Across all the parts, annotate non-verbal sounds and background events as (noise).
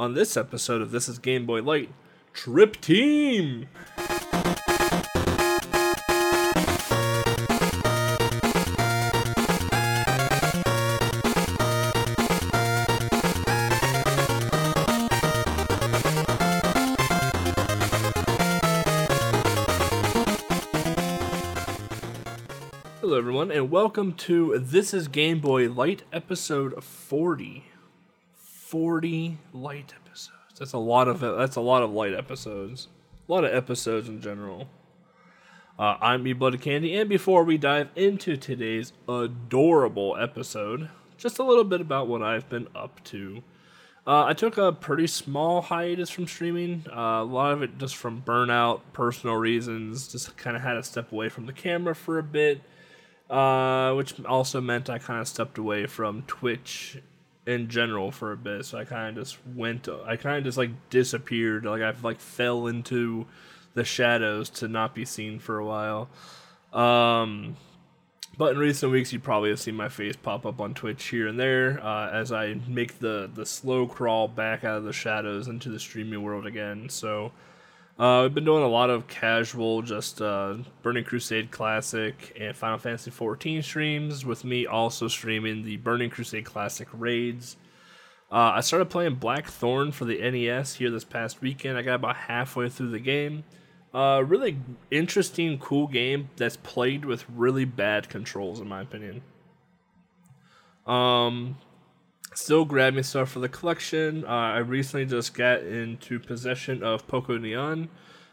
on this episode of This is Game Boy Light Trip Team. Hello, everyone, and welcome to This is Game Boy Light episode 40. 40 light episodes. That's a lot of that's a lot of light episodes. A lot of episodes in general. Uh, I'm Me Blooded Candy, and before we dive into today's adorable episode, just a little bit about what I've been up to. Uh, I took a pretty small hiatus from streaming. Uh, a lot of it just from burnout, personal reasons. Just kind of had to step away from the camera for a bit, uh, which also meant I kind of stepped away from Twitch in general for a bit. So I kind of just went. I kind of just like disappeared. Like I've like fell into the shadows to not be seen for a while. Um, but in recent weeks, you probably have seen my face pop up on Twitch here and there uh, as I make the the slow crawl back out of the shadows into the streaming world again. So. Uh, I've been doing a lot of casual, just uh, Burning Crusade Classic and Final Fantasy XIV streams, with me also streaming the Burning Crusade Classic raids. Uh, I started playing Blackthorn for the NES here this past weekend. I got about halfway through the game. Uh, really interesting, cool game that's played with really bad controls, in my opinion. Um, still grabbing stuff for the collection. Uh, I recently just got into possession of Poco Neon,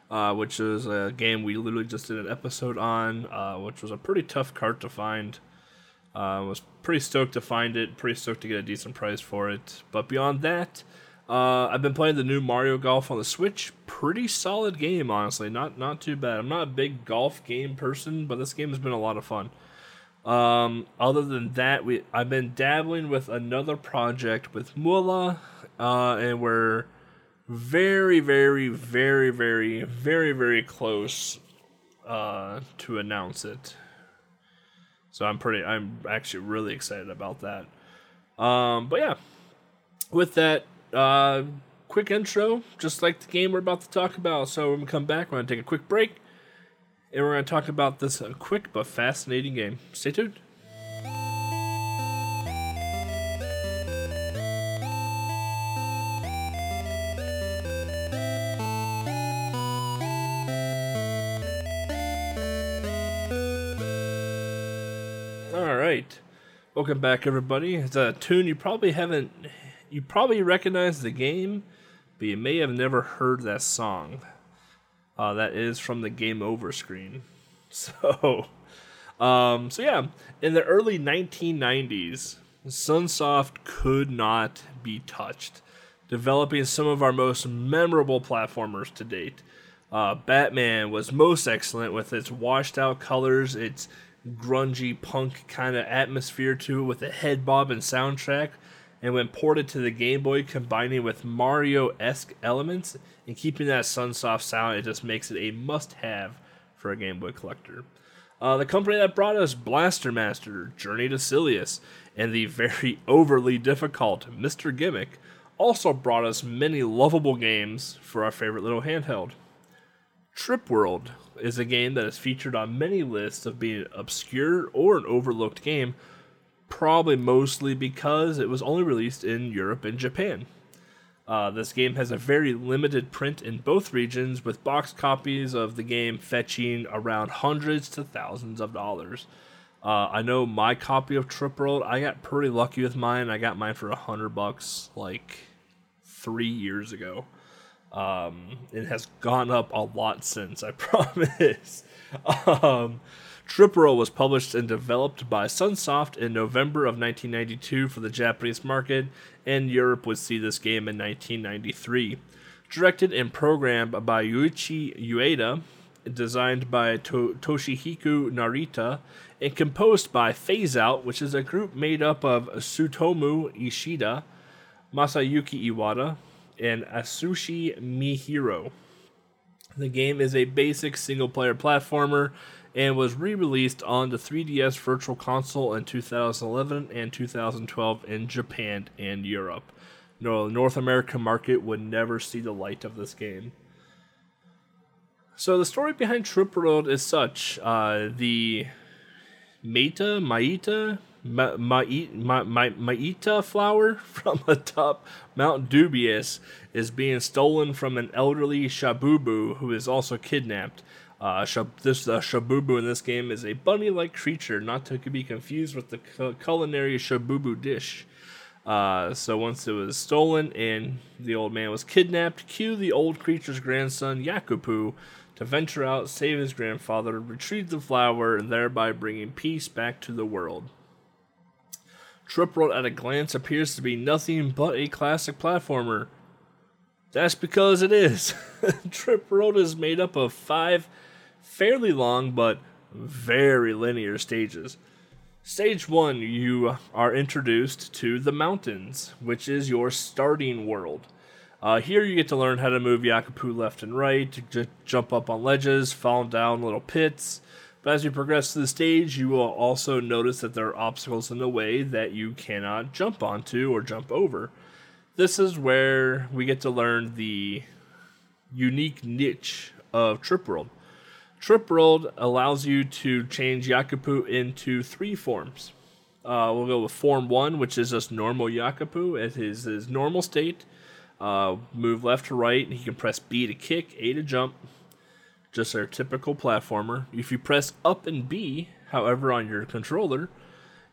uh, which is a game we literally just did an episode on, uh, which was a pretty tough card to find. Uh, was pretty stoked to find it, pretty stoked to get a decent price for it. But beyond that, uh, I've been playing the new Mario Golf on the Switch. Pretty solid game, honestly. Not not too bad. I'm not a big golf game person, but this game has been a lot of fun. Um, other than that, we I've been dabbling with another project with Mula, uh, and we're very, very, very, very, very, very close uh, to announce it. So I'm pretty, I'm actually really excited about that. Um, but yeah, with that, uh, quick intro, just like the game we're about to talk about. So when we come back, we're gonna take a quick break and we're going to talk about this uh, quick but fascinating game. Stay tuned. All right. Welcome back everybody. It's a tune you probably haven't you probably recognize the game, but you may have never heard that song. Uh, that is from the game over screen. (laughs) So, um, so yeah, in the early 1990s, Sunsoft could not be touched, developing some of our most memorable platformers to date. Uh, Batman was most excellent with its washed out colors, its grungy punk kind of atmosphere to it, with a head bob and soundtrack and when ported to the Game Boy, combining with Mario esque elements and keeping that Sunsoft sound, it just makes it a must have for a Game Boy collector. Uh, the company that brought us Blaster Master, Journey to Silius, and the very (laughs) overly difficult Mr. Gimmick also brought us many lovable games for our favorite little handheld. Trip World is a game that is featured on many lists of being an obscure or an overlooked game probably mostly because it was only released in Europe and Japan. Uh, this game has a very limited print in both regions, with box copies of the game fetching around hundreds to thousands of dollars. Uh, I know my copy of Trip World, I got pretty lucky with mine. I got mine for a hundred bucks like three years ago. Um, it has gone up a lot since, I (laughs) promise. um, Trip was published and developed by Sunsoft in November of 1992 for the Japanese market, and Europe would see this game in 1993. Directed and programmed by Yuichi Ueda, designed by to- Toshihiko Narita, and composed by Phase Out, which is a group made up of Tsutomu Ishida, Masayuki Iwata, and Atsushi Mihiro. The game is a basic single player platformer and was re released on the 3DS Virtual Console in 2011 and 2012 in Japan and Europe. No, the North American market would never see the light of this game. So the story behind Trip World is such: uh, the Meta, Maita, Ma- Ma- Ma- Ma- Maita flower (laughs) from atop Mount Dubious is being stolen from an elderly Shabubu who is also kidnapped. Uh, shab- this uh, Shabubu in this game is a bunny-like creature, not to be confused with the cu- culinary Shabubu dish. Uh, so once it was stolen and the old man was kidnapped, cue the old creature's grandson Yakupu to venture out, save his grandfather, retrieve the flower, and thereby bringing peace back to the world. Trip World at a glance appears to be nothing but a classic platformer. That's because it is. (laughs) Trip World is made up of five fairly long but very linear stages. Stage 1, you are introduced to the mountains, which is your starting world. Uh, here you get to learn how to move Yakupu left and right, to j- jump up on ledges, fall down little pits, but as you progress to the stage, you will also notice that there are obstacles in the way that you cannot jump onto or jump over. This is where we get to learn the unique niche of Trip World. Trip World allows you to change Yakupu into three forms. Uh, we'll go with Form 1, which is just normal Yakupu at his, his normal state. Uh, move left to right, and he can press B to kick, A to jump, just our typical platformer. If you press up and B, however, on your controller,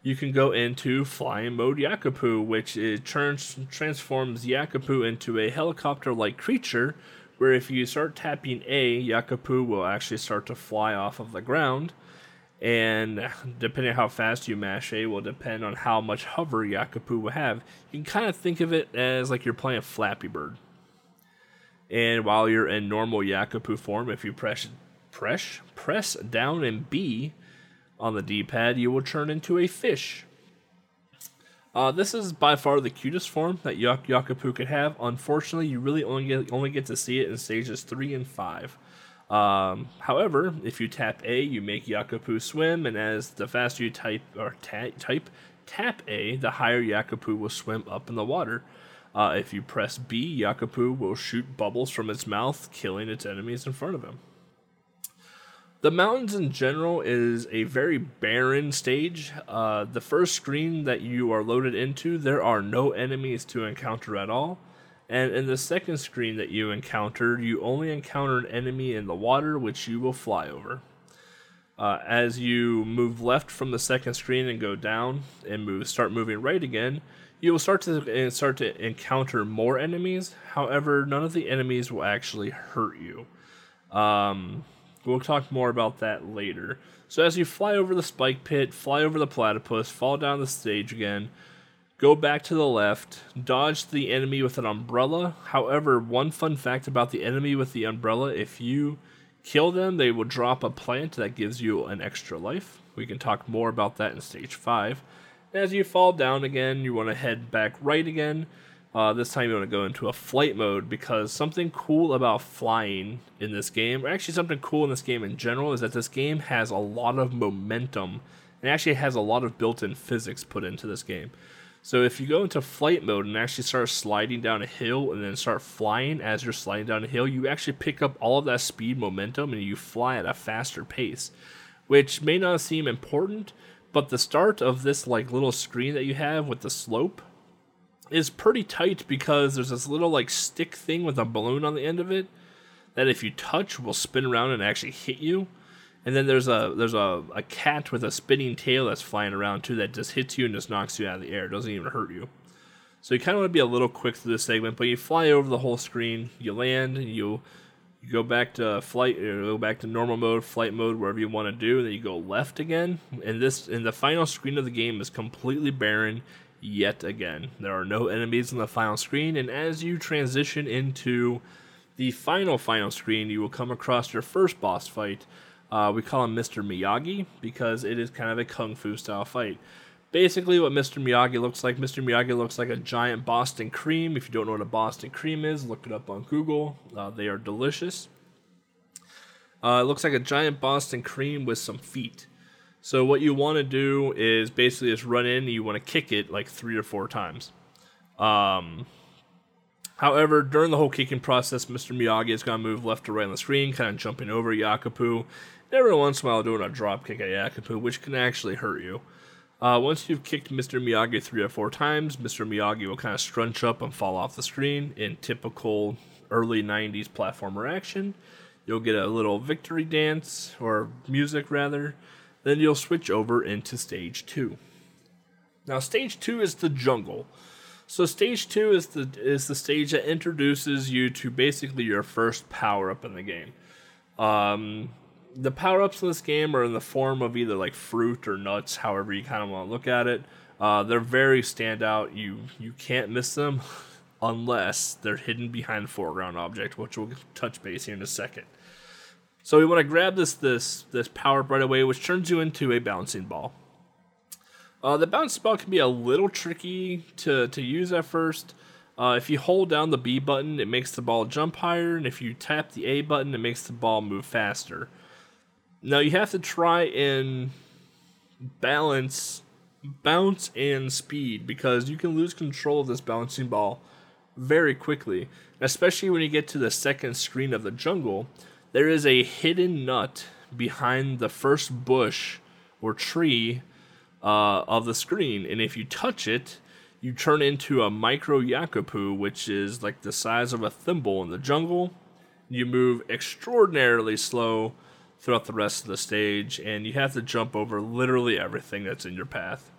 you can go into flying mode Yakupu, which it turns transforms Yakupu into a helicopter-like creature. Where if you start tapping A, Yakupu will actually start to fly off of the ground, and depending how fast you mash A, will depend on how much hover Yakupu will have. You can kind of think of it as like you're playing Flappy Bird. And while you're in normal Yakupu form, if you press press press down and B on the D-pad, you will turn into a fish. Uh, this is by far the cutest form that Yak- could have. Unfortunately, you really only get only get to see it in stages three and five. Um, however, if you tap A, you make Yakupu swim, and as the faster you type or ta- type tap A, the higher Yakupu will swim up in the water. Uh, if you press B, Yakupu will shoot bubbles from its mouth, killing its enemies in front of him. The mountains in general is a very barren stage. Uh, the first screen that you are loaded into, there are no enemies to encounter at all. And in the second screen that you encounter, you only encounter an enemy in the water, which you will fly over. Uh, as you move left from the second screen and go down and move, start moving right again, you will start to start to encounter more enemies. However, none of the enemies will actually hurt you. Um, we'll talk more about that later. So as you fly over the spike pit, fly over the platypus, fall down the stage again, go back to the left, dodge the enemy with an umbrella. However, one fun fact about the enemy with the umbrella: if you kill them, they will drop a plant that gives you an extra life. We can talk more about that in stage five. As you fall down again, you want to head back right again. Uh, this time you want to go into a flight mode because something cool about flying in this game, or actually something cool in this game in general, is that this game has a lot of momentum and actually has a lot of built-in physics put into this game. So if you go into flight mode and actually start sliding down a hill and then start flying as you're sliding down a hill, you actually pick up all of that speed momentum and you fly at a faster pace, which may not seem important, but the start of this like little screen that you have with the slope is pretty tight because there's this little like stick thing with a balloon on the end of it that if you touch will spin around and actually hit you. And then there's a there's a, a cat with a spinning tail that's flying around too that just hits you and just knocks you out of the air. It doesn't even hurt you. So you kind of want to be a little quick through this segment, but you fly over the whole screen, you land, and you you go back to flight, or go back to normal mode, flight mode, wherever you want to do, and then you go left again. And this, and the final screen of the game is completely barren yet again. There are no enemies in the final screen, and as you transition into the final final screen, you will come across your first boss fight. Uh, we call him Mr. Miyagi because it is kind of a kung fu style fight. Basically, what Mr. Miyagi looks like, Mr. Miyagi looks like a giant Boston cream. If you don't know what a Boston cream is, look it up on Google. Uh, they are delicious. Uh, it looks like a giant Boston cream with some feet. So what you want to do is basically just run in and you want to kick it like three or four times. Um, However, during the whole kicking process, Mr. Miyagi is going to move left to right on the screen, kind of jumping over Yakupu, every once in a while doing a drop kick at Yakupu, which can actually hurt you. Uh, once you've kicked Mr. Miyagi three or four times, Mr. Miyagi will kind of scrunch up and fall off the screen in typical early 90s platformer action. You'll get a little victory dance, or music rather. Then you'll switch over into stage two. Now, stage two is the jungle. So stage two is the is the stage that introduces you to basically your first power up in the game. Um, the power ups in this game are in the form of either like fruit or nuts, however you kind of want to look at it. Uh, they're very standout. You you can't miss them (laughs) unless they're hidden behind foreground object, which we'll touch base here in a second. So we want to grab this this this power up right away, which turns you into a bouncing ball. Uh, the bounce ball can be a little tricky to, to use at first. Uh, if you hold down the B button, it makes the ball jump higher, and if you tap the A button, it makes the ball move faster. Now you have to try and balance bounce and speed because you can lose control of this bouncing ball very quickly, especially when you get to the second screen of the jungle. There is a hidden nut behind the first bush or tree uh, of the screen, and if you touch it, you turn into a micro Yakupu, which is like the size of a thimble in the jungle. You move extraordinarily slow throughout the rest of the stage, and you have to jump over literally everything that's in your path.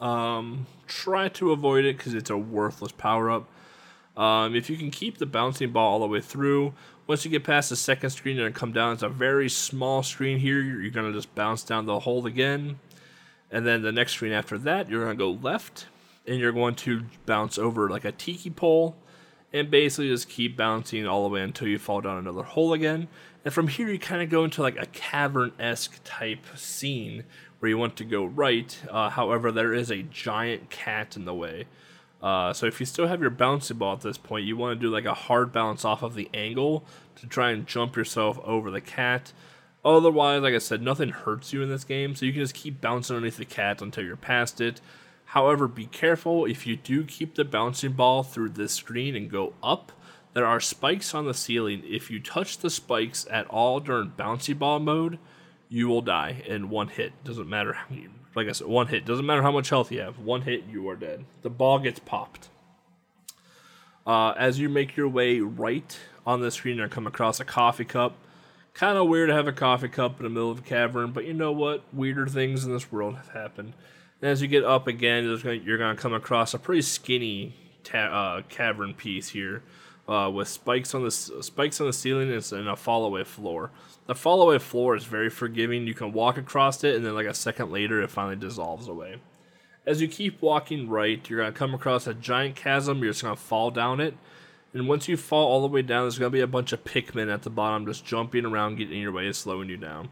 Um, try to avoid it because it's a worthless power up. Um, if you can keep the bouncing ball all the way through, once you get past the second screen and come down, it's a very small screen here. You're going to just bounce down the hole again. And then the next screen after that, you're going to go left and you're going to bounce over like a tiki pole and basically just keep bouncing all the way until you fall down another hole again. And from here, you kind of go into like a cavern esque type scene where you want to go right. Uh, however, there is a giant cat in the way. Uh, so if you still have your bouncy ball at this point, you want to do like a hard bounce off of the angle to try and jump yourself over the cat. Otherwise, like I said, nothing hurts you in this game, so you can just keep bouncing underneath the cat until you're past it. However, be careful if you do keep the bouncing ball through this screen and go up. There are spikes on the ceiling. If you touch the spikes at all during bouncy ball mode, you will die in one hit. Doesn't matter how many, like I said, one hit. Doesn't matter how much health you have. One hit, you are dead. The ball gets popped. Uh, as you make your way right on the screen, you come across a coffee cup. Kind of weird to have a coffee cup in the middle of a cavern, but you know what? Weirder things in this world have happened. And as you get up again, you're going to come across a pretty skinny ta- uh, cavern piece here, uh, with spikes on the spikes on the ceiling and a fallaway floor. The fallaway floor is very forgiving. You can walk across it, and then like a second later, it finally dissolves away. As you keep walking right, you're to come across a giant chasm. You're just to fall down it and once you fall all the way down, there's to be a bunch of Pikmin at the bottom just jumping around, getting in your way and slowing you down.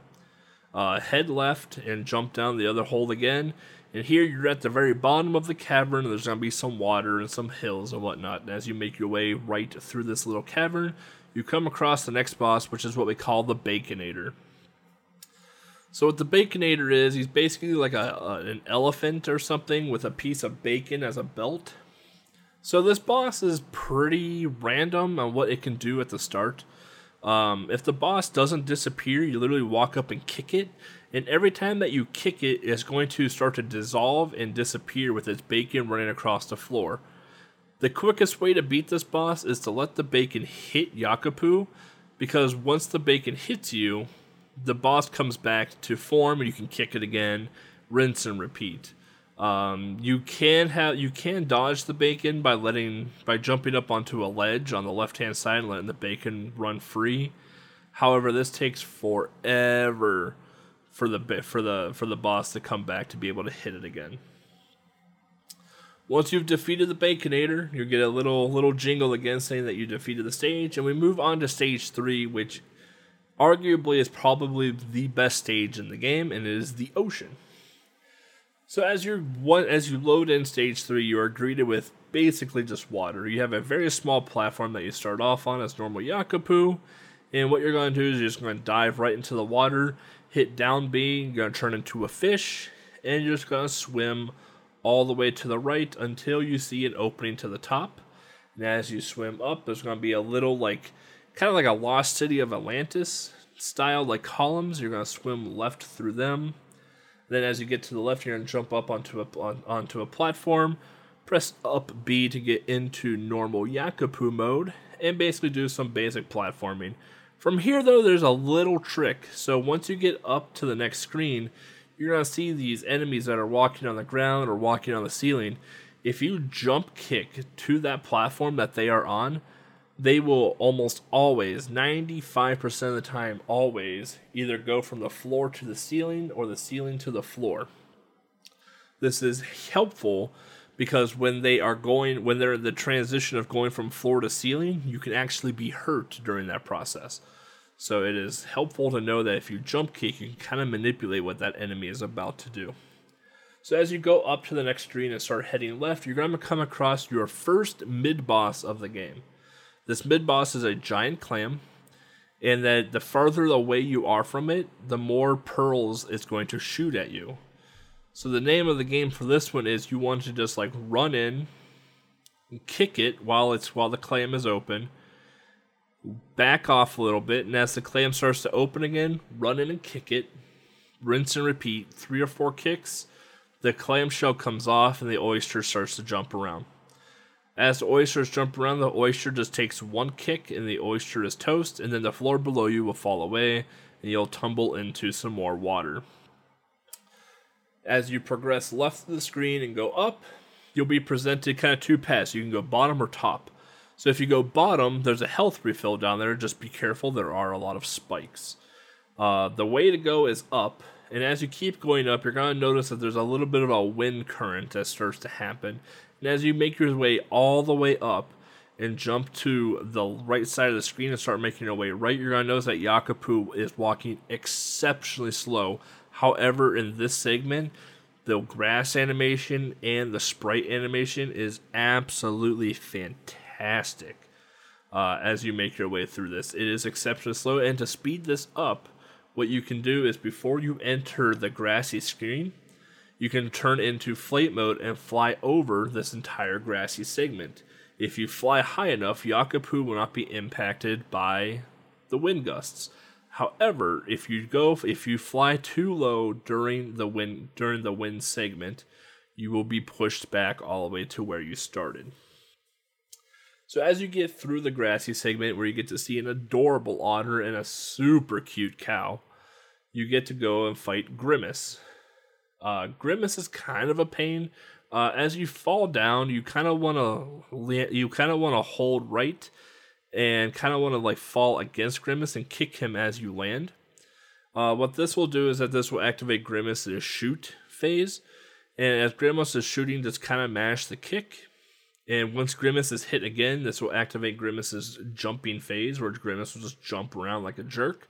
Uh, head left and jump down the other hole again. And here you're at the very bottom of the cavern. There's going to be some water and some hills and whatnot. And as you make your way right through this little cavern, you come across the next boss, which is what we call the Baconator. So what the Baconator is, he's basically like a, a, an elephant or something with a piece of bacon as a belt. So this boss is pretty random on what it can do at the start. Um, if the boss doesn't disappear, you literally walk up and kick it, and every time that you kick it, it's going to start to dissolve and disappear with its bacon running across the floor. The quickest way to beat this boss is to let the bacon hit Yakupu, because once the bacon hits you, the boss comes back to form and you can kick it again, rinse and repeat. Um, you can have you can dodge the bacon by letting by jumping up onto a ledge on the left hand side and letting the bacon run free. However, this takes forever for the for the for the boss to come back to be able to hit it again. Once you've defeated the Baconator, you get a little little jingle again saying that you defeated the stage, and we move on to stage three, which arguably is probably the best stage in the game, and it is the ocean. So as you as you load in stage three, you are greeted with basically just water. You have a very small platform that you start off on as normal Yakupu, and what you're going to do is you're just going to dive right into the water, hit down B, you're going to turn into a fish, and you're just going to swim all the way to the right until you see an opening to the top. And as you swim up, there's going to be a little like kind of like a lost city of Atlantis style like columns. You're going to swim left through them. Then as you get to the left, you're going to jump up onto a on, onto a platform. Press up B to get into normal Yakupu mode and basically do some basic platforming. From here though, there's a little trick. So once you get up to the next screen, you're going to see these enemies that are walking on the ground or walking on the ceiling. If you jump kick to that platform that they are on, they will almost always, 95% of the time, always, either go from the floor to the ceiling or the ceiling to the floor. This is helpful because when they are going, when they're in the transition of going from floor to ceiling, you can actually be hurt during that process. So it is helpful to know that if you jump kick, you can kind of manipulate what that enemy is about to do. So as you go up to the next screen and start heading left, you're going to come across your first mid boss of the game. This mid boss is a giant clam, and that the farther away you are from it, the more pearls it's going to shoot at you. So the name of the game for this one is you want to just like run in, and kick it while it's while the clam is open, back off a little bit, and as the clam starts to open again, run in and kick it, rinse and repeat three or four kicks. The clamshell comes off and the oyster starts to jump around. As the oysters jump around, the oyster just takes one kick and the oyster is toast, and then the floor below you will fall away and you'll tumble into some more water. As you progress left of the screen and go up, you'll be presented kind of two paths. You can go bottom or top. So if you go bottom, there's a health refill down there. Just be careful, there are a lot of spikes. Uh, the way to go is up, and as you keep going up, you're going to notice that there's a little bit of a wind current that starts to happen. And as you make your way all the way up and jump to the right side of the screen and start making your way right, you're going to notice that Yakupu is walking exceptionally slow. However, in this segment, the grass animation and the sprite animation is absolutely fantastic uh, as you make your way through this. It is exceptionally slow, and to speed this up, what you can do is before you enter the grassy screen, you can turn into flight mode and fly over this entire grassy segment. If you fly high enough, Yakupu will not be impacted by the wind gusts. However, if you go if you fly too low during the wind during the wind segment, you will be pushed back all the way to where you started. So as you get through the grassy segment where you get to see an adorable otter and a super cute cow, you get to go and fight Grimace. Uh, Grimace is kind of a pain. Uh, as you fall down, you kind of want to you kind of want to hold right and kind of want to like fall against Grimace and kick him as you land. Uh, what this will do is that this will activate Grimace's shoot phase, and as Grimace is shooting, just kind of mash the kick. And once Grimace is hit again, this will activate Grimace's jumping phase, where Grimace will just jump around like a jerk.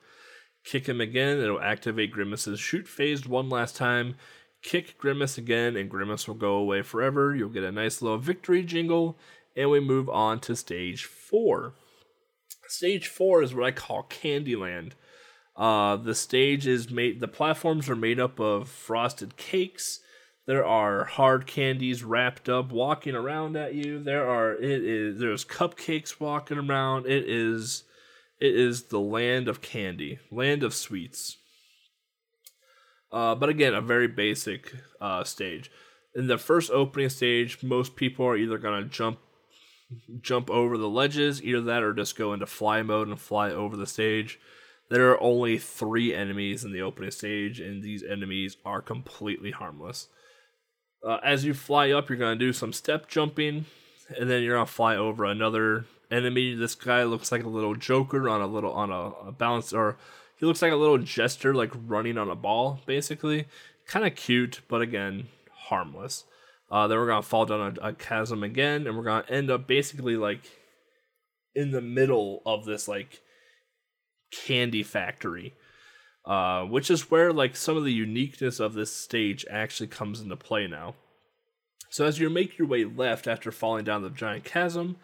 Kick him again, it'll activate Grimace's shoot phase one last time, kick Grimace again, and Grimace will go away forever. You'll get a nice little victory jingle, and we move on to stage four. Stage four is what I call Candyland. Uh, the stage is made, the platforms are made up of frosted cakes. There are hard candies wrapped up walking around at you. There are it is there's cupcakes walking around. It is it is the land of candy, land of sweets. Uh, but again, a very basic uh, stage. In the first opening stage, most people are either gonna jump jump over the ledges, either that or just go into fly mode and fly over the stage. There are only three enemies in the opening stage, and these enemies are completely harmless. Uh, as you fly up, you're gonna do some step jumping, and then you're gonna fly over another enemy. This guy looks like a little Joker on a little on a, a or he looks like a little jester, like running on a ball, basically. Kind of cute, but again, harmless. Uh, then we're gonna fall down a, a chasm again, and we're gonna end up basically like in the middle of this like candy factory, uh, which is where like some of the uniqueness of this stage actually comes into play now. So as you make your way left after falling down the giant chasm,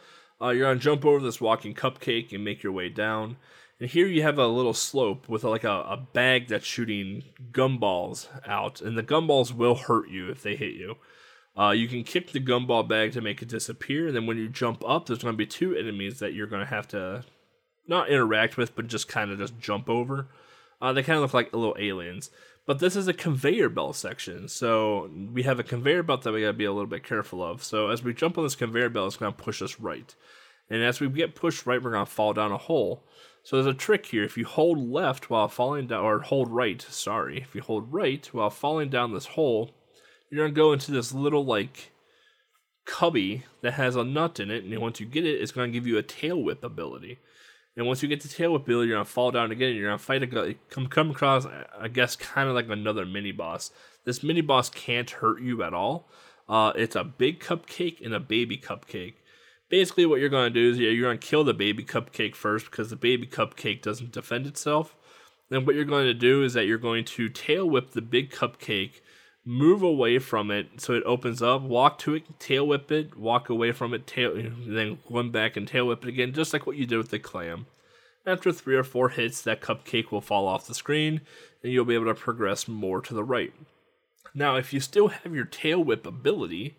uh, you're gonna jump over this walking cupcake and make your way down. And here you have a little slope with like a, a bag that's shooting gumballs out, and the gumballs will hurt you if they hit you. Uh, you can kick the gumball bag to make it disappear, and then when you jump up, there's going to be two enemies that you're going to have to not interact with, but just kind of just jump over. Uh, they kind of look like little aliens. But this is a conveyor belt section, so we have a conveyor belt that we gotta be a little bit careful of. So as we jump on this conveyor belt, it's gonna push us right. And as we get pushed right, we're gonna fall down a hole. So there's a trick here. If you hold left while falling down, or hold right, sorry, if you hold right while falling down this hole, you're gonna go into this little like cubby that has a nut in it, and once you get it, it's gonna give you a tail whip ability. And once you get to tail whip ability, you're gonna fall down again, and you're gonna fight a come come across, I guess, kind of like another mini boss. This mini boss can't hurt you at all. Uh, it's a big cupcake and a baby cupcake. Basically, what you're gonna do is yeah, you're gonna kill the baby cupcake first because the baby cupcake doesn't defend itself. Then what you're going to do is that you're going to tail whip the big cupcake move away from it so it opens up, walk to it, tail whip it, walk away from it, tail, then run back and tail whip it again, just like what you did with the clam. After three or four hits, that cupcake will fall off the screen and you'll be able to progress more to the right. Now, if you still have your tail whip ability,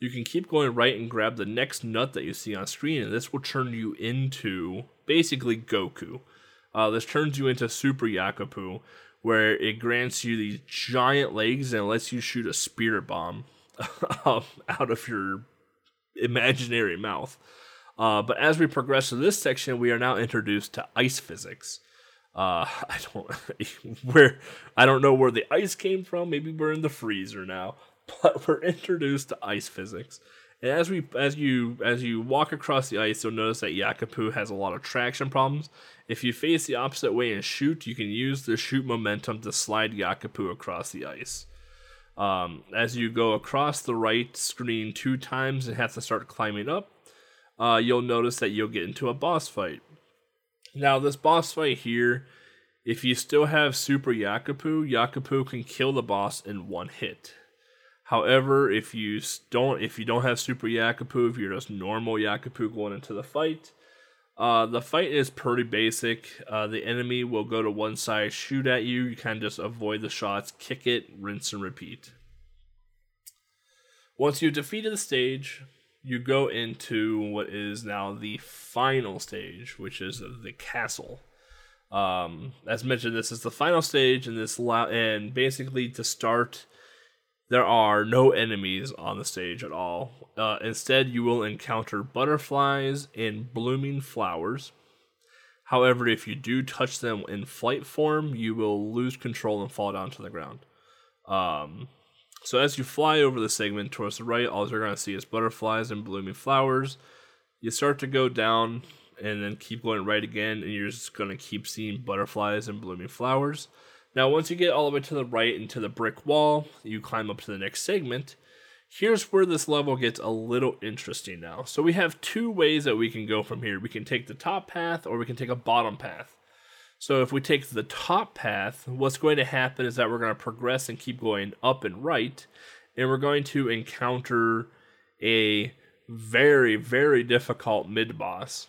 you can keep going right and grab the next nut that you see on screen, and this will turn you into basically Goku. Uh, this turns you into Super Yakupu, where it grants you these giant legs and lets you shoot a spirit bomb (laughs) um, out of your imaginary mouth. Uh, but as we progress to this section, we are now introduced to ice physics. Uh, (laughs) I don't (laughs) where I don't know where the ice came from. Maybe we're in the freezer now, (laughs) but we're introduced to ice physics. And as we as you as you walk across the ice, you'll notice that Yakupu has a lot of traction problems. If you face the opposite way and shoot, you can use the shoot momentum to slide Yakupu across the ice. Um, as you go across the right screen two times and have to start climbing up, uh, you'll notice that you'll get into a boss fight. Now, this boss fight here, if you still have Super Yakupu, Yakupu can kill the boss in one hit. However, if you don't if you don't have Super Yakupu, if you're just normal Yakupu going into the fight, uh, the fight is pretty basic. Uh, the enemy will go to one side, shoot at you. You kind of just avoid the shots, kick it, rinse and repeat. Once you've defeated the stage, you go into what is now the final stage, which is the castle. Um, as mentioned, this is the final stage, and this la- and basically to start there are no enemies on the stage at all. Uh, instead, you will encounter butterflies and blooming flowers. However, if you do touch them in flight form, you will lose control and fall down to the ground. Um, so as you fly over the segment towards the right, all you're going to see is butterflies and blooming flowers. You start to go down and then keep going right again, and you're just going to keep seeing butterflies and blooming flowers. Now, once you get all the way to the right into the brick wall, you climb up to the next segment. Here's where this level gets a little interesting now. So we have two ways that we can go from here. We can take the top path or we can take a bottom path. So if we take the top path, what's going to happen is that we're going to progress and keep going up and right, and we're going to encounter a very, very difficult mid boss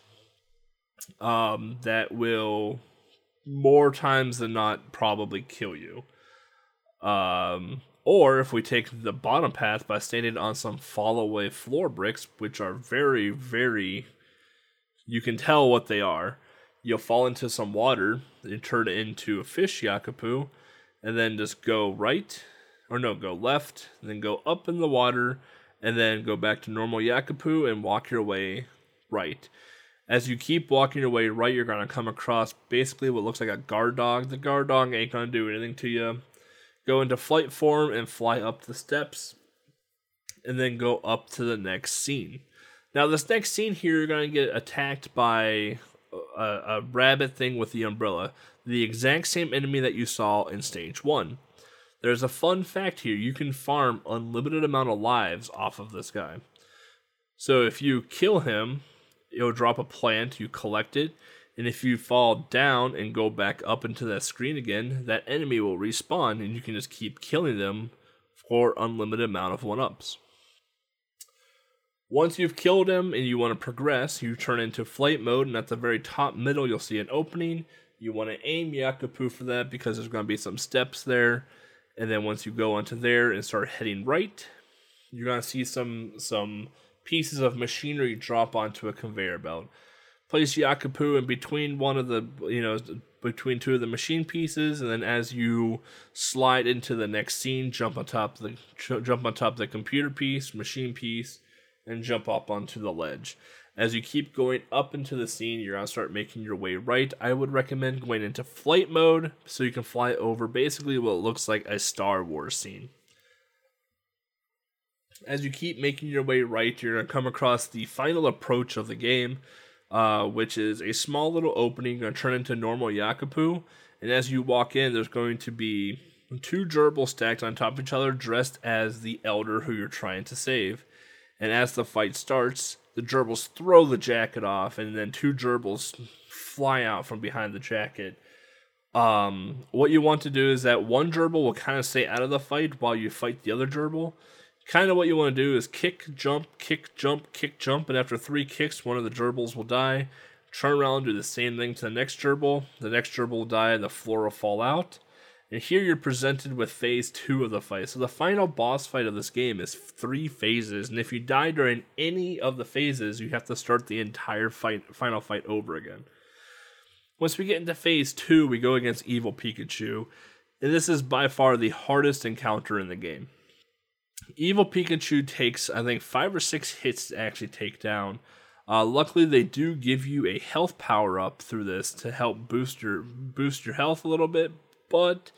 um, that will more times than not probably kill you. Um, or if we take the bottom path by standing on some fall away floor bricks, which are very, very, you can tell what they are. You'll fall into some water and turn into a fish yakupu, and then just go right, or no, go left, then go up in the water, and then go back to normal yakupu and walk your way right. As you keep walking your way right, you're going to come across basically what looks like a guard dog. The guard dog ain't going to do anything to you. Go into flight form and fly up the steps, and then go up to the next scene. Now, this next scene here, you're going to get attacked by a, a rabbit thing with the umbrella, the exact same enemy that you saw in stage one. There's a fun fact here you can farm unlimited amount of lives off of this guy. So if you kill him, it'll drop a plant, you collect it, and if you fall down and go back up into that screen again, that enemy will respawn and you can just keep killing them for unlimited amount of one-ups. Once you've killed him and you want to progress, you turn into flight mode, and at the very top middle, you'll see an opening. You want to aim Yakupu for that because there's going to be some steps there. And then once you go onto there and start heading right, You're gonna see some some pieces of machinery drop onto a conveyor belt. Place Yakupu in between one of the you know between two of the machine pieces, and then as you slide into the next scene, jump on top the jump on top of the computer piece, machine piece, and jump up onto the ledge. As you keep going up into the scene, you're gonna start making your way right. I would recommend going into flight mode so you can fly over basically what looks like a Star Wars scene. As you keep making your way right, you're gonna come across the final approach of the game, uh, which is a small little opening gonna turn into normal Yakupu. And as you walk in, there's going to be two gerbils stacked on top of each other, dressed as the elder who you're trying to save. And as the fight starts, the gerbils throw the jacket off, and then two gerbils fly out from behind the jacket. Um, what you want to do is that one gerbil will kind of stay out of the fight while you fight the other gerbil. Kind of what you want to do is kick, jump, kick, jump, kick, jump, and after three kicks, one of the gerbils will die. Turn around, do the same thing to the next gerbil. The next gerbil will die, and the floor will fall out. And here you're presented with phase two of the fight. So the final boss fight of this game is three phases, and if you die during any of the phases, you have to start the entire fight, final fight over again. Once we get into phase two, we go against Evil Pikachu, and this is by far the hardest encounter in the game. Evil Pikachu takes, I think, five or six hits to actually take down. Uh, luckily, they do give you a health power up through this to help boost your boost your health a little bit, but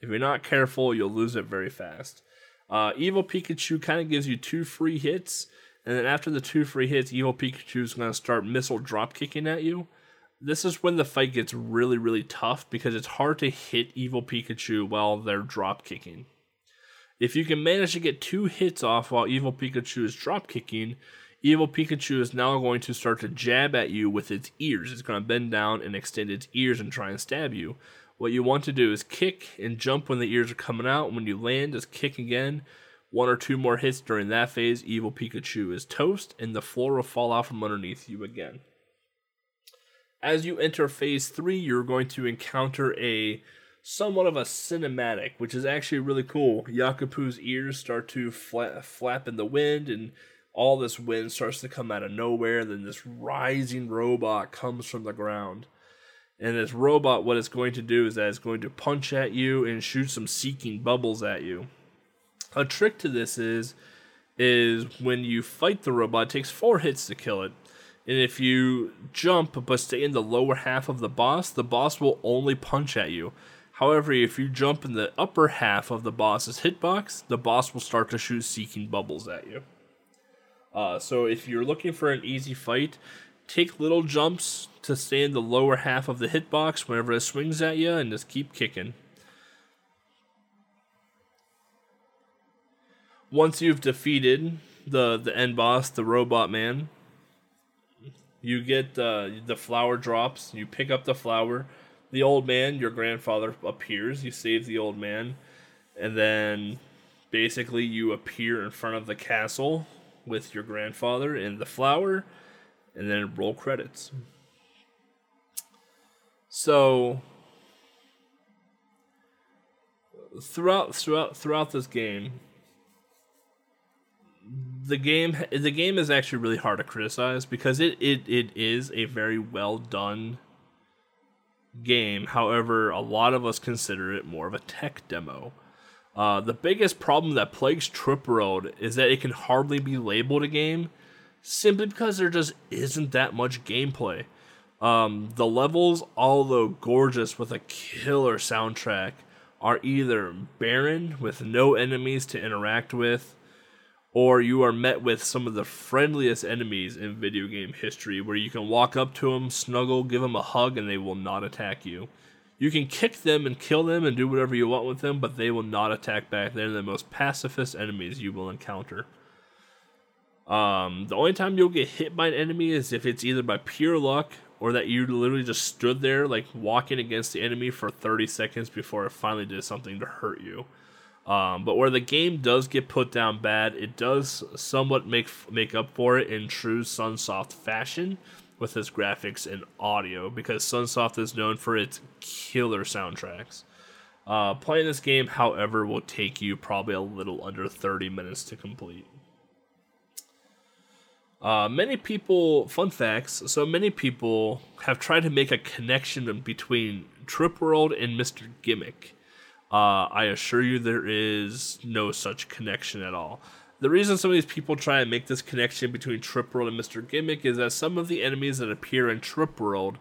if you're not careful, you'll lose it very fast. Uh, Evil Pikachu kind of gives you two free hits, and then after the two free hits, Evil Pikachu is going to start missile drop kicking at you. This is when the fight gets really, really tough because it's hard to hit Evil Pikachu while they're drop kicking. If you can manage to get two hits off while Evil Pikachu is drop kicking, Evil Pikachu is now going to start to jab at you with its ears. It's going to bend down and extend its ears and try and stab you. What you want to do is kick and jump when the ears are coming out. When you land, just kick again. One or two more hits during that phase, Evil Pikachu is toast, and the floor will fall out from underneath you again. As you enter phase three, you're going to encounter a somewhat of a cinematic, which is actually really cool. Yakupu's ears start to fla- flap in the wind, and all this wind starts to come out of nowhere. Then this rising robot comes from the ground. And this robot, what it's going to do is that it's going to punch at you and shoot some seeking bubbles at you. A trick to this is is when you fight the robot, it takes four hits to kill it. And if you jump but stay in the lower half of the boss, the boss will only punch at you. However, if you jump in the upper half of the boss's hitbox, the boss will start to shoot seeking bubbles at you. Uh, so if you're looking for an easy fight, take little jumps to stay in the lower half of the hitbox whenever it swings at you and just keep kicking. Once you've defeated the, the end boss, the robot man, you get uh, the flower drops. You pick up the flower. The old man, your grandfather, appears. You save the old man. And then basically you appear in front of the castle with your grandfather and the flower and then roll credits. So throughout throughout throughout this game the game the game is actually really hard to criticize because it, it, it is a very well done game. However, a lot of us consider it more of a tech demo. Uh, the biggest problem that plagues Trip World is that it can hardly be labeled a game simply because there just isn't that much gameplay. Um, the levels, although gorgeous with a killer soundtrack, are either barren with no enemies to interact with, or you are met with some of the friendliest enemies in video game history where you can walk up to them, snuggle, give them a hug, and they will not attack you. You can kick them and kill them and do whatever you want with them, but they will not attack back. They're the most pacifist enemies you will encounter. Um, the only time you'll get hit by an enemy is if it's either by pure luck or that you literally just stood there, like walking against the enemy for 30 seconds before it finally did something to hurt you. Um, but where the game does get put down bad, it does somewhat make make up for it in true Sunsoft fashion with its graphics and audio, because Sunsoft is known for its killer soundtracks. Uh, playing this game, however, will take you probably a little under 30 minutes to complete. Uh, many people, fun facts, so many people have tried to make a connection between Trip World and Mr. Gimmick. Uh, I assure you there is no such connection at all. The reason some of these people try and make this connection between Trip World and Mr. Gimmick is that some of the enemies that appear in Trip World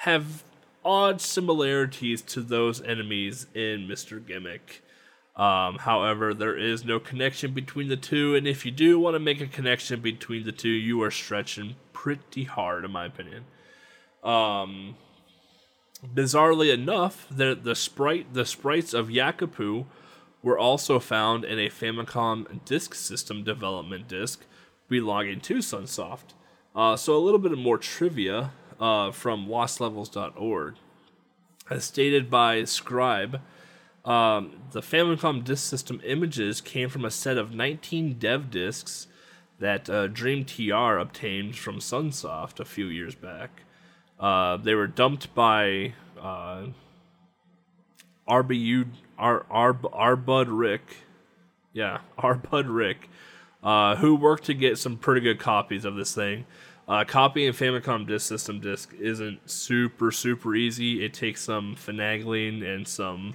have odd similarities to those enemies in Mr. Gimmick. Um, however, there is no connection between the two, and if you do want to make a connection between the two, you are stretching pretty hard, in my opinion. Um, bizarrely enough, the the sprite the sprites of Yacopu were also found in a Famicom Disk System development disc belonging to Sunsoft. Uh, so a little bit more trivia uh, from LostLevels.org. As stated by Scribe, um, the Famicom Disk System images came from a set of 19 dev discs that uh, Dream TR obtained from Sunsoft a few years back. Uh, they were dumped by uh, RBU, R, R, R Bud Rick. Yeah, (laughs) R Bud Rick, uh, who worked to get some pretty good copies of this thing. Uh, copying Famicom Disk System disc isn't super super easy. It takes some finagling and some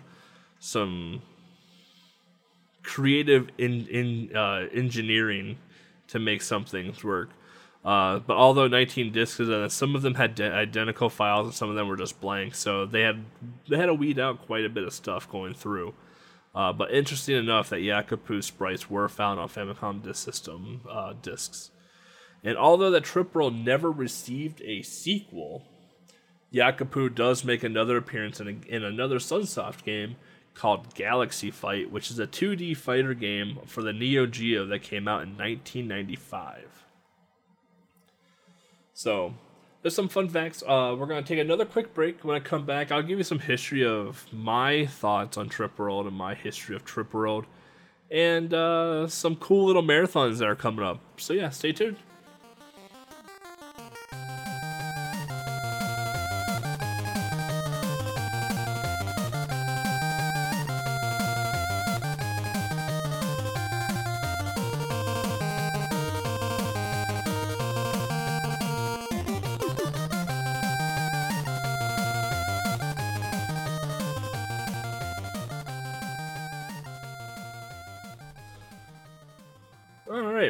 some creative in in uh, engineering to make some things work. Uh, but although 19 discs, uh, some of them had de- identical files and some of them were just blank, so they had they had to weed out quite a bit of stuff going through. Uh, but interesting enough that Yacopu sprites were found on Famicom Disk System uh, discs. And although the Trip World never received a sequel, Yacopu does make another appearance in, a, in another Sunsoft game called Galaxy Fight, which is a 2D fighter game for the Neo Geo that came out in 1995. So, there's some fun facts. Uh, we're to take another quick break. When I come back, I'll give you some history of my thoughts on Trip World and my history of Trip World, and uh, some cool little marathons that are coming up. So, yeah, stay tuned.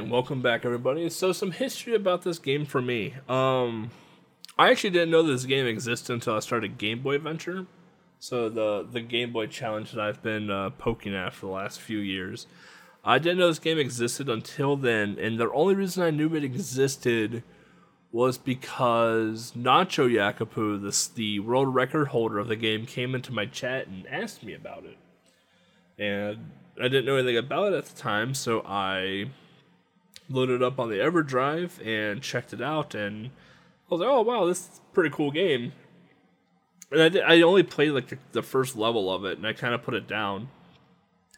Welcome back, everybody. So, some history about this game for me. Um, I actually didn't know this game existed until I started Game Boy Adventure. So the the Game Boy challenge that I've been uh, poking at for the last few years. I didn't know this game existed until then, and the only reason I knew it existed was because Nacho Yakapoo, this the world record holder of the game, came into my chat and asked me about it. And I didn't know anything about it at the time, so I loaded up on the EverDrive and checked it out, and I was like, "Oh wow, this is pretty cool game." And I did, I only played like the, the first level of it, and I kind of put it down.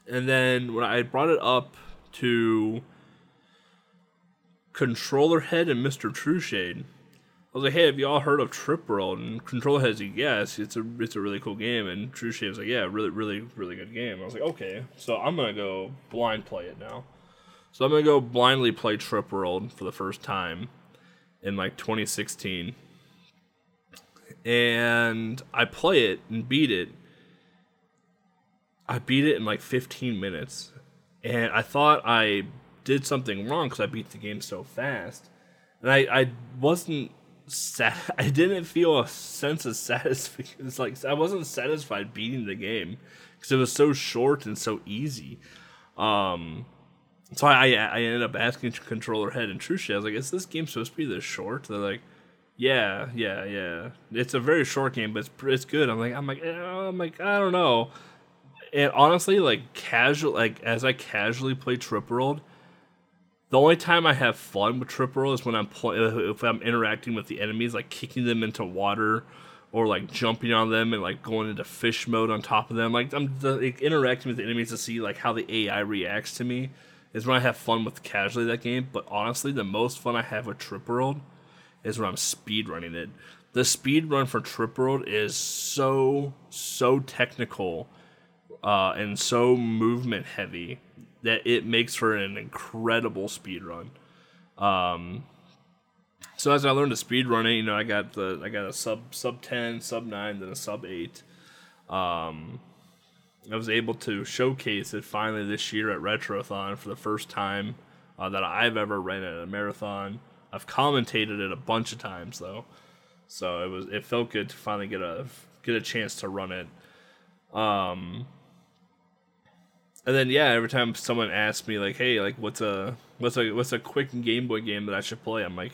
And then when I brought it up to Controller Head and Mr. Trueshade, I was like, "Hey, have you all heard of Trip World?" And Controller Head's like, "Yes, it's a it's a really cool game." And Trueshade was like, "Yeah, really, really, really good game." I was like, "Okay, so I'm gonna go blind play it now." So I'm gonna go blindly play Trip World for the first time in like 2016, and I play it and beat it. I beat it in like 15 minutes, and I thought I did something wrong because I beat the game so fast, and I I wasn't sat. (laughs) I didn't feel a sense of (laughs) satisfaction. It's like I wasn't satisfied beating the game because it was so short and so easy. Um, so I I ended up asking controller head and Trushi. I was like, "Is this game supposed to be this short?" They're like, "Yeah, yeah, yeah. It's a very short game, but it's it's good." I'm like, I'm like, eh, I'm like, I don't know. And honestly, like casual, like as I casually play Trip World, the only time I have fun with Trip World is when I'm playing if I'm interacting with the enemies, like kicking them into water or like jumping on them and like going into fish mode on top of them. Like I'm like, interacting with the enemies to see like how the AI reacts to me is when I have fun with casually that game. But honestly, the most fun I have with Trip World is when I'm speed running it. The speed run for Trip World is so so technical uh, and so movement heavy that it makes for an incredible speed run. Um, so as I learned to speed run it, you know, I got the I got a sub sub ten, sub nine, then a sub eight. Um, I was able to showcase it finally this year at Retrothon for the first time uh, that I've ever ran at a marathon. I've commentated it a bunch of times though, so it was it felt good to finally get a get a chance to run it. Um, and then yeah, every time someone asks me like, "Hey, like what's a what's a what's a quick Game Boy game that I should play?" I'm like,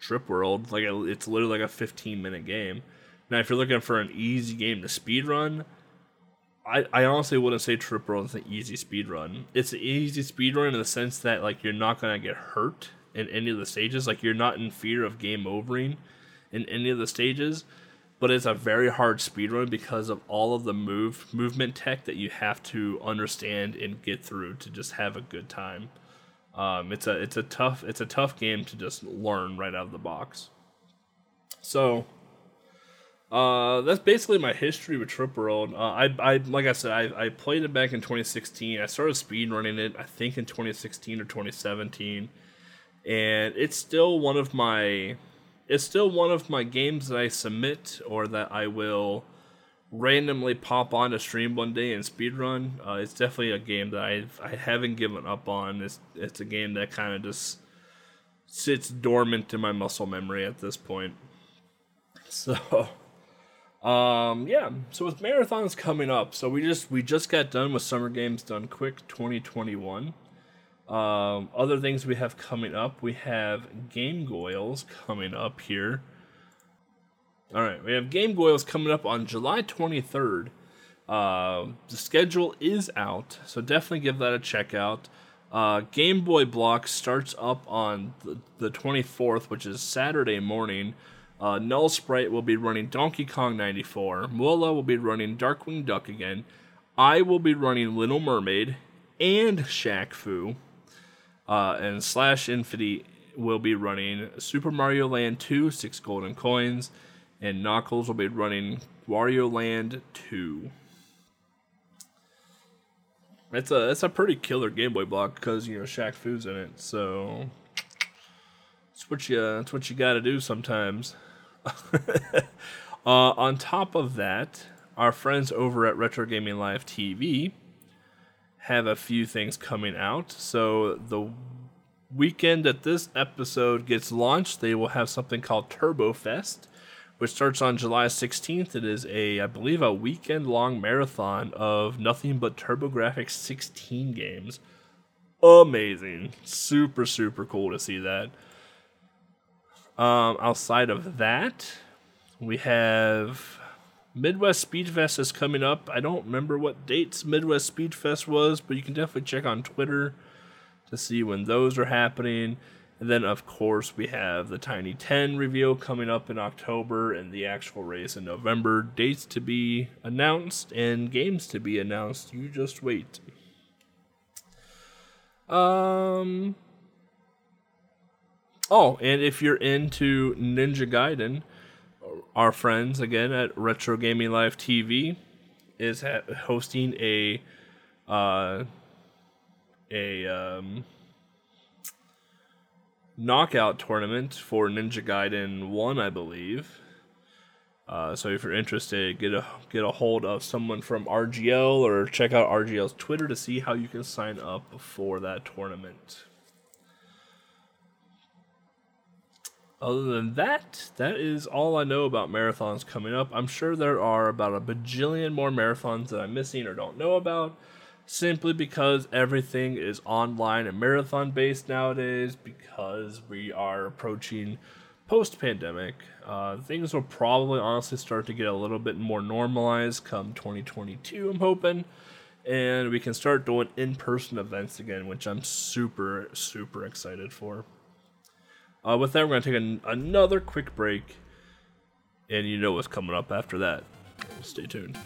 "Trip World." Like it's literally like a 15 minute game. Now, if you're looking for an easy game to speed run, I, I honestly wouldn't say Trip World is an easy speed run. It's an easy speed run in the sense that like you're not gonna get hurt in any of the stages. Like you're not in fear of game overing in any of the stages. But it's a very hard speed run because of all of the move movement tech that you have to understand and get through to just have a good time. Um, it's a it's a tough it's a tough game to just learn right out of the box. So uh, that's basically my history with Trip World. Uh, I, I, like I said, I, I played it back in 2016. I started speed running it, I think, in 2016 or 2017, and it's still one of my, it's still one of my games that I submit or that I will randomly pop on a stream one day and speed run. Uh, it's definitely a game that I I haven't given up on. It's it's a game that kind of just sits dormant in my muscle memory at this point. (laughs) So. Um, yeah. So with marathons coming up, so we just we just got done with Summer Games Done Quick 2021. Um, other things we have coming up, we have Game Goils coming up here. All right, we have Game Goils coming up on July 23rd. Uh, the schedule is out, so definitely give that a check out. Uh, Game Boy Block starts up on the, the 24th, which is Saturday morning. Uh, Null Sprite will be running Donkey Kong 94. Mola will be running Darkwing Duck again. I will be running Little Mermaid and Shaq Fu. Uh, and Slash Infinity will be running Super Mario Land 2, 6 golden coins. And Knuckles will be running Wario Land 2. That's a that's a pretty killer Game Boy block because you know Shaq Fu's in it, so that's what you that's what you got to do sometimes. (laughs) uh, on top of that, our friends over at Retro Gaming Live TV have a few things coming out. So the weekend that this episode gets launched, they will have something called Turbo Fest, which starts on July 16th. It is a, I believe, a weekend long marathon of nothing but TurboGrafx 16 games. Amazing. Super, super cool to see that. Um, outside of that, we have Midwest Speed Fest is coming up. I don't remember what dates Midwest Speed Fest was, but you can definitely check on Twitter to see when those are happening. And then, of course, we have the Tiny 10 reveal coming up in October and the actual race in November. Dates to be announced and games to be announced. You just wait. Um, Oh, and if you're into Ninja Gaiden, our friends again at Retro Gaming Live TV is ha- hosting a uh, a um, knockout tournament for Ninja Gaiden One, I believe. Uh, so if you're interested, get a get a hold of someone from RGL or check out RGL's Twitter to see how you can sign up for that tournament. Other than that, that is all I know about marathons coming up. I'm sure there are about a bajillion more marathons that I'm missing or don't know about, simply because everything is online and marathon based nowadays, because we are approaching post pandemic. Uh, things will probably honestly start to get a little bit more normalized come 2022, I'm hoping. And we can start doing in person events again, which I'm super, super excited for. Uh, with that, we're going to take an, another quick break, and you know what's coming up after that. Stay tuned.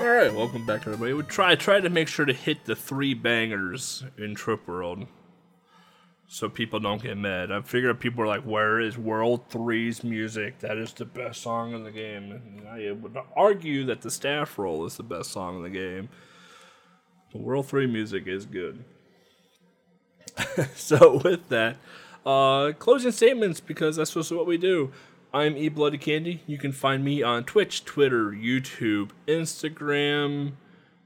All right, welcome back, everybody. We try try to make sure to hit the three bangers in Trip World, so people don't get mad. I figured people are like, "Where is World 3's music? That is the best song in the game." And I would argue that the staff roll is the best song in the game. The World 3 music is good. (laughs) so with that, uh, closing statements because that's just what we do. I'm E Bloody Candy. You can find me on Twitch, Twitter, YouTube, Instagram,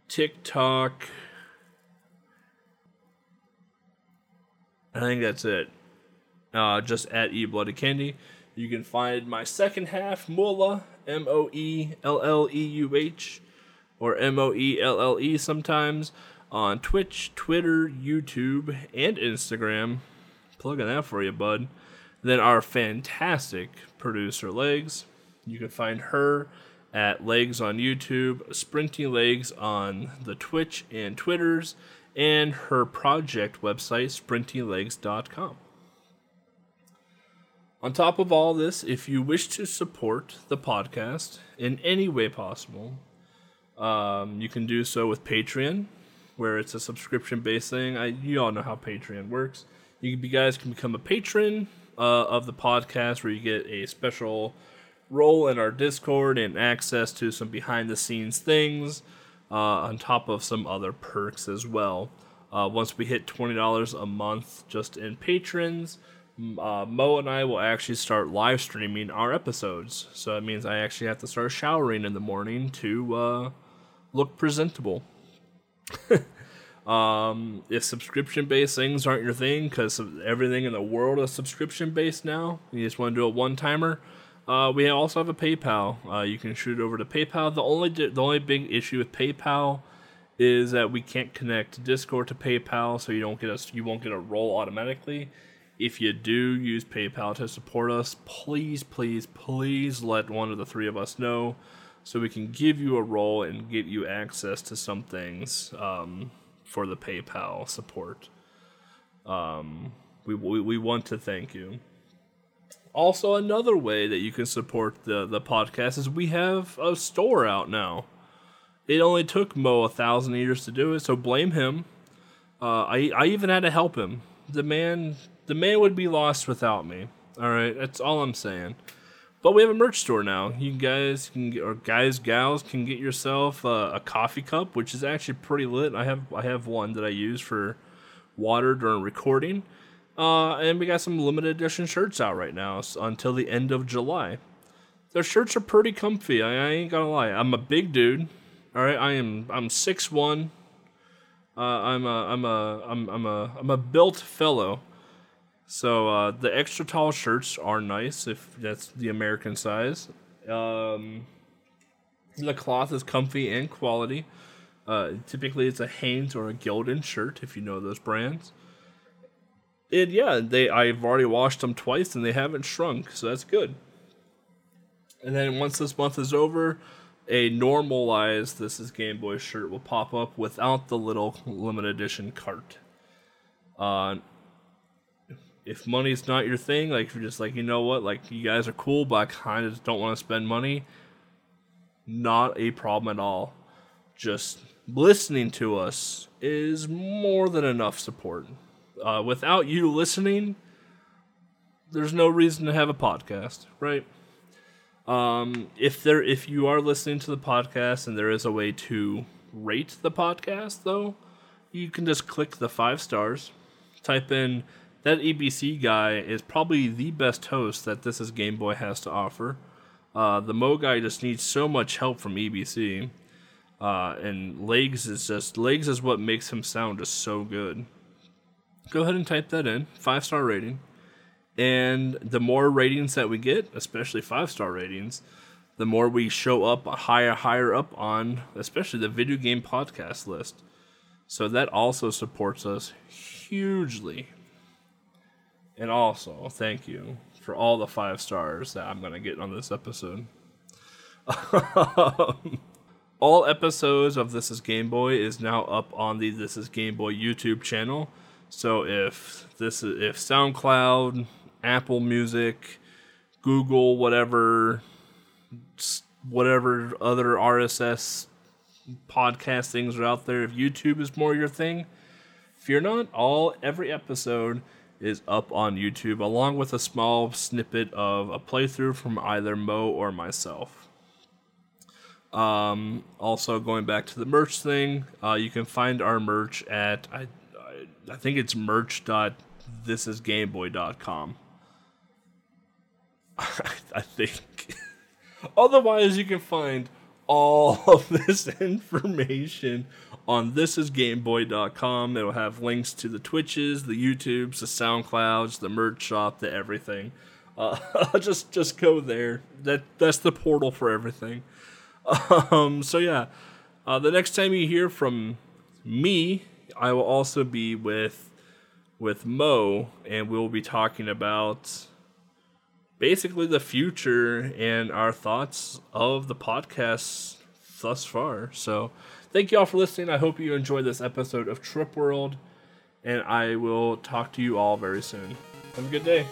TikTok. I think that's it. Uh, just at E Bloody Candy. You can find my second half, Mullah, M O E L L E U H, or M O E L L E sometimes, on Twitch, Twitter, YouTube, and Instagram. Plugging that for you, bud. Then our fantastic producer, Legs. You can find her at Legs on YouTube, Sprinting Legs on the Twitch and Twitters, and her project website, sprintinglegs.com. On top of all this, if you wish to support the podcast in any way possible, um, you can do so with Patreon, where it's a subscription based thing. I, you all know how Patreon works. You, you guys can become a patron uh, of the podcast where you get a special role in our Discord and access to some behind the scenes things, uh, on top of some other perks as well. Uh, once we hit $20 a month just in patrons, uh, Mo and I will actually start live streaming our episodes. So it means I actually have to start showering in the morning to uh, look presentable. (laughs) Um, if subscription based things aren't your thing, because everything in the world is subscription based now, you just want to do a one timer. Uh, we also have a PayPal. Uh, you can shoot it over to PayPal. The only the only big issue with PayPal is that we can't connect Discord to PayPal, so you don't get us you won't get a role automatically. If you do use PayPal to support us, please, please, please let one of the three of us know so we can give you a role and get you access to some things. Um, for the PayPal support. Um, we, we, we want to thank you. Also, another way that you can support the, the podcast is we have a store out now. It only took Mo a thousand years to do it, so blame him. Uh, I I even had to help him. The man the man would be lost without me. All right, that's all I'm saying. But we have a merch store now. You guys can get, or guys, gals can get yourself a, a coffee cup, which is actually pretty lit. I have I have one that I use for water during recording. Uh, and we got some limited edition shirts out right now until the end of July. Their shirts are pretty comfy. I, I, ain't gonna lie. I'm a big dude. All right, I am. I'm six one. Uh, I'm a. I'm a. I'm. I'm a. I'm a built fellow. So uh, the extra tall shirts are nice if that's the American size. Um, the cloth is comfy and quality. Uh, typically, it's a Hanes or a Gildan shirt if you know those brands. And yeah, they I've already washed them twice and they haven't shrunk, so that's good. And then once this month is over, a normalized This Is Game Boy shirt will pop up without the little limited edition cart. Uh, if money's not your thing, like if you're just like, you know what, like you guys are cool, but I kind of don't want to spend money, not a problem at all. Just listening to us is more than enough support. Uh, without you listening, there's no reason to have a podcast, right? Um, if there, if you are listening to the podcast and there is a way to rate the podcast, though, you can just click the five stars, type in that EBC guy is probably the best host that This Is Game Boy has to offer. Uh, the Mo guy just needs so much help from EBC. Uh, and Legs is just Legs is what makes him sound just so good. Go ahead and type that in. Five star rating. And the more ratings that we get, especially five star ratings, the more we show up higher higher up on especially the video game podcast list. So that also supports us hugely. And also, thank you for all the five stars that I'm going to get on this episode. (laughs) Um, all episodes of This is Game Boy is now up on the This is Game Boy YouTube channel. So if this is if SoundCloud, Apple Music, Google, whatever whatever other RSS podcast things are out there. If YouTube is more your thing, fear not. All every episode is up on YouTube, along with a small snippet of a playthrough from either Mo or myself. Um, also, going back to the merch thing, uh, you can find our merch at I, I, (laughs) I think it's merch.thisisgameboy.com. I think. Otherwise, you can find all (laughs) of this information on thisisgameboy.com. It'll have links to the Twitches, the YouTubes, the SoundClouds, the merch shop, the everything. Uh, (laughs) just just go there. That that's the portal for everything. Um, so yeah, uh, the next time you hear from me, I will also be with with Mo, and we'll be talking about basically the future and our thoughts of the podcast thus far. So, thank you all for listening. I hope you enjoyed this episode of Trip World, and I will talk to you all very soon. Have a good day.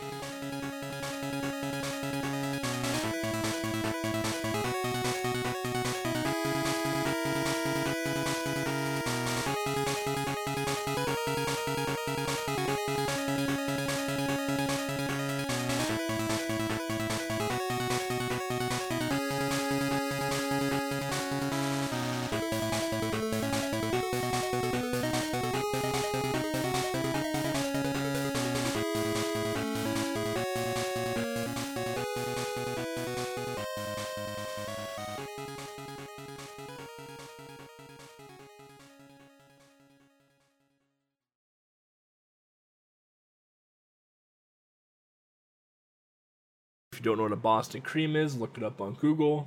What a Boston cream is, look it up on Google.